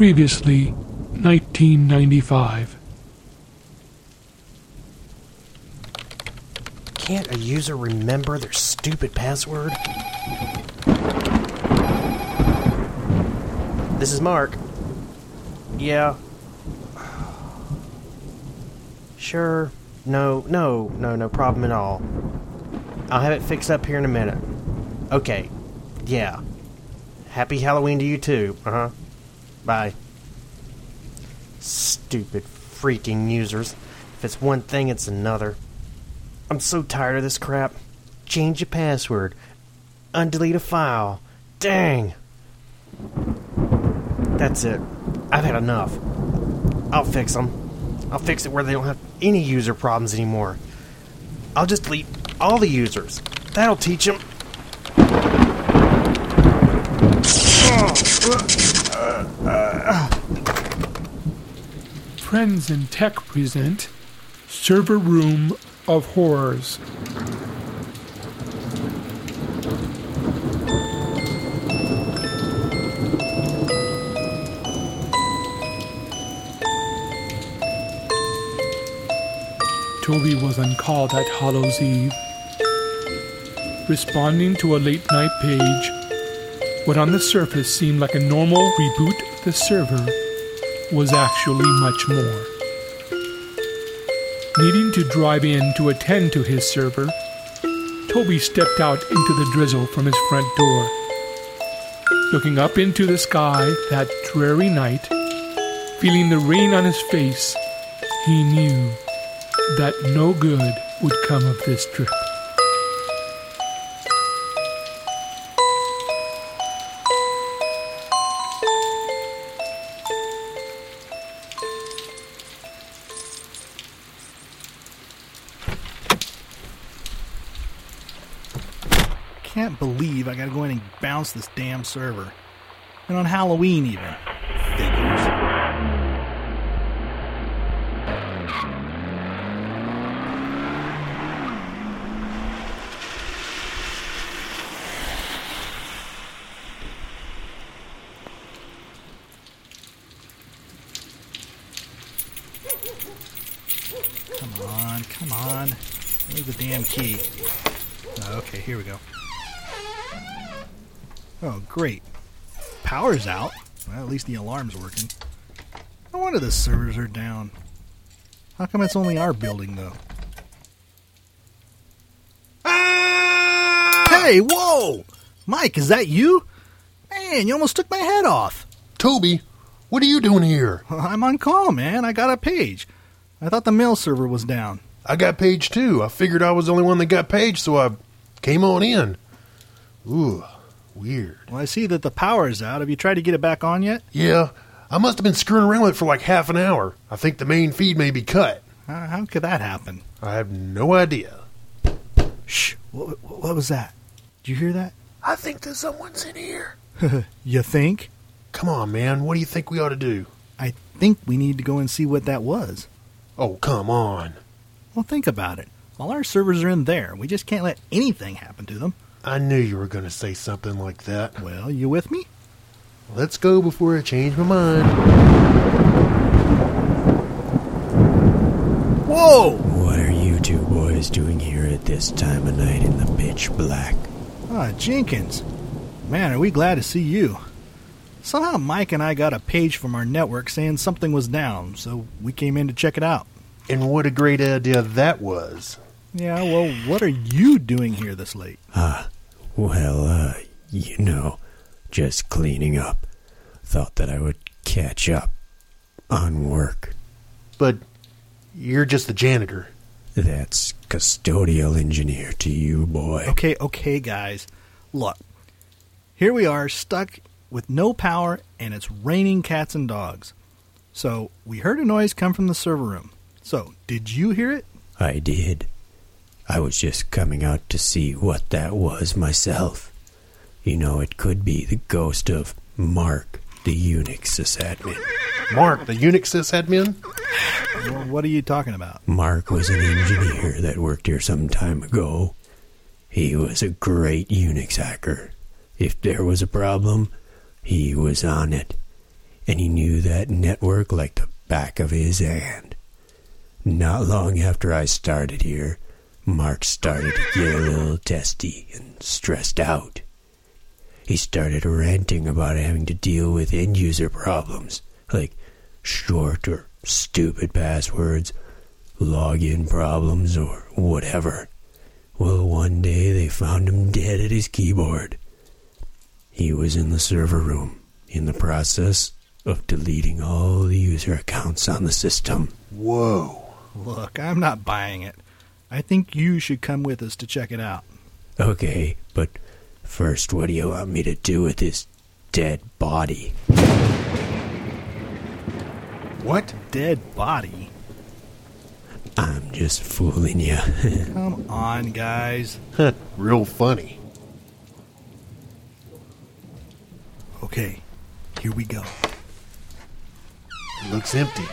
Previously, 1995. Can't a user remember their stupid password? This is Mark. Yeah. Sure. No, no, no, no problem at all. I'll have it fixed up here in a minute. Okay. Yeah. Happy Halloween to you too. Uh huh. Bye. Stupid freaking users. If it's one thing, it's another. I'm so tired of this crap. Change your password. Undelete a file. Dang. That's it. I've had enough. I'll fix them. I'll fix it where they don't have any user problems anymore. I'll just delete all the users. That'll teach them. Oh, uh. Friends in Tech present Server Room of Horrors. Toby was on call that Hallows Eve, responding to a late night page. What on the surface seemed like a normal reboot of the server was actually much more. Needing to drive in to attend to his server, Toby stepped out into the drizzle from his front door. Looking up into the sky that dreary night, feeling the rain on his face, he knew that no good would come of this trip. Can't believe I gotta go in and bounce this damn server. And on Halloween, even. Figures. Come on, come on. Where's the damn key? Okay, here we go. Oh, great. Power's out. Well, at least the alarm's working. No wonder the servers are down. How come it's only our building, though? Ah! Hey, whoa! Mike, is that you? Man, you almost took my head off. Toby, what are you doing here? I'm on call, man. I got a page. I thought the mail server was down. I got page too. I figured I was the only one that got page, so I came on in. Ooh, weird. Well, I see that the power is out. Have you tried to get it back on yet? Yeah, I must have been screwing around with it for like half an hour. I think the main feed may be cut. Uh, how could that happen? I have no idea. Shh. What, what, what was that? Did you hear that? I think that someone's in here. You think? Come on, man. What do you think we ought to do? I think we need to go and see what that was. Oh, come on. Well, think about it. All our servers are in there. We just can't let anything happen to them. I knew you were going to say something like that. Well, you with me? Let's go before I change my mind. Whoa! What are you two boys doing here at this time of night in the pitch black? Ah, Jenkins. Man, are we glad to see you. Somehow Mike and I got a page from our network saying something was down, so we came in to check it out. And what a great idea that was. Yeah, well, what are you doing here this late? Ah, well, uh, you know, just cleaning up. Thought that I would catch up on work. But you're just the janitor. That's custodial engineer to you, boy. Okay, okay, guys. Look, here we are stuck with no power and it's raining cats and dogs. So we heard a noise come from the server room. So, did you hear it? I did. I was just coming out to see what that was myself. You know, it could be the ghost of Mark, the Unix sysadmin. Mark, the Unix sysadmin? Well, what are you talking about? Mark was an engineer that worked here some time ago. He was a great Unix hacker. If there was a problem, he was on it. and he knew that network like the back of his hand. Not long after I started here, Mark started to get a little testy and stressed out. He started ranting about having to deal with end user problems, like short or stupid passwords, login problems, or whatever. Well, one day they found him dead at his keyboard. He was in the server room, in the process of deleting all the user accounts on the system. Whoa. Look, I'm not buying it. I think you should come with us to check it out. Okay, but first, what do you want me to do with this dead body? What? Dead body? I'm just fooling you. Come on, guys. Real funny. Okay, here we go. It looks empty.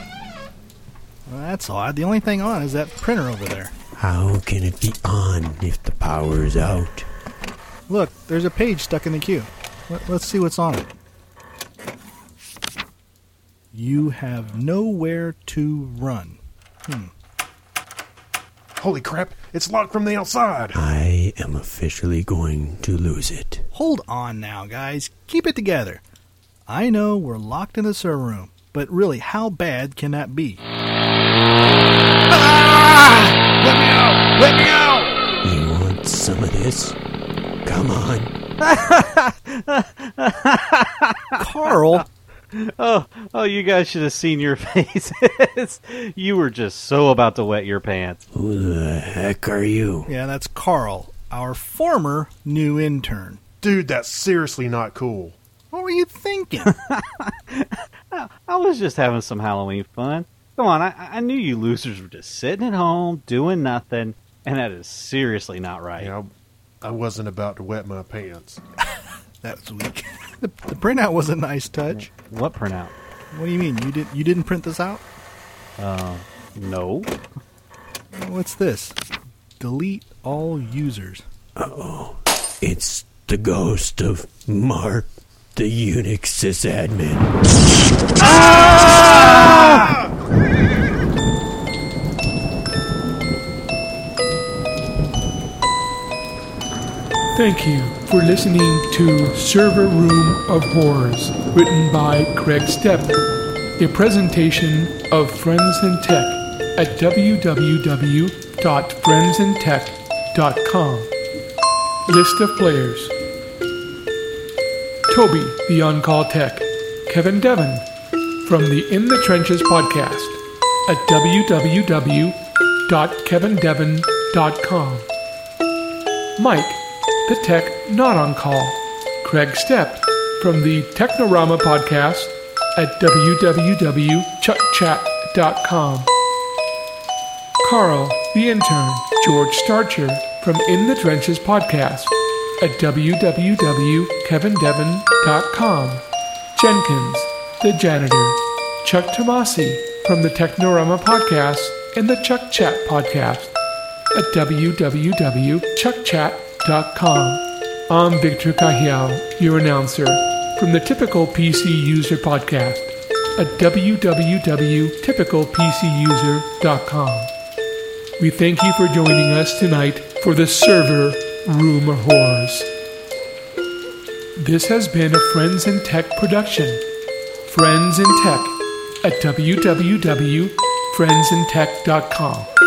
Well, that's odd. The only thing on is that printer over there. How can it be on if the power's out? Look, there's a page stuck in the queue. Let, let's see what's on it. You have nowhere to run. Hmm. Holy crap, it's locked from the outside. I am officially going to lose it. Hold on now, guys. Keep it together. I know we're locked in the server room, but really, how bad can that be? Let me out! Let me out! You want some of this? Come on. Carl, Oh, oh, you guys should have seen your faces. you were just so about to wet your pants. Who the heck are you? yeah, that's Carl, our former new intern. Dude, that's seriously not cool. What were you thinking? I was just having some Halloween fun. Come on, I, I knew you losers were just sitting at home doing nothing, and that is seriously not right. You know, I wasn't about to wet my pants. That's weak. The, the printout was a nice touch. What printout? What do you mean? You did you didn't print this out? Uh, no. What's this? Delete all users. Oh, it's the ghost of Mark, the Unix sysadmin. Ah! Thank you for listening to Server Room of Horrors, written by Kreg Steppe, a presentation of Friends in Tech at www.friendsintech.com. List of players Toby, the On Call Tech, Kevin Devin from the In the Trenches podcast at www.kevindevin.com. Mike, the tech not on call. Kreg Steppe from the Technorama podcast at www.chuckchat.com. Carl, the intern, George Starcher from In the Trenches podcast at www.kevindevin.com. Jenkins, the janitor, Chuck Tomasi from the Technorama podcast and the Chuck Chat podcast at www.chuckchat.com. I'm Victor Caijio, your announcer, from the Typical PC User podcast at www.typicalpcuser.com. We thank you for joining us tonight for the server Room of Horrors. This has been a Friends in Tech production. Friends in Tech at www.friendsintech.com.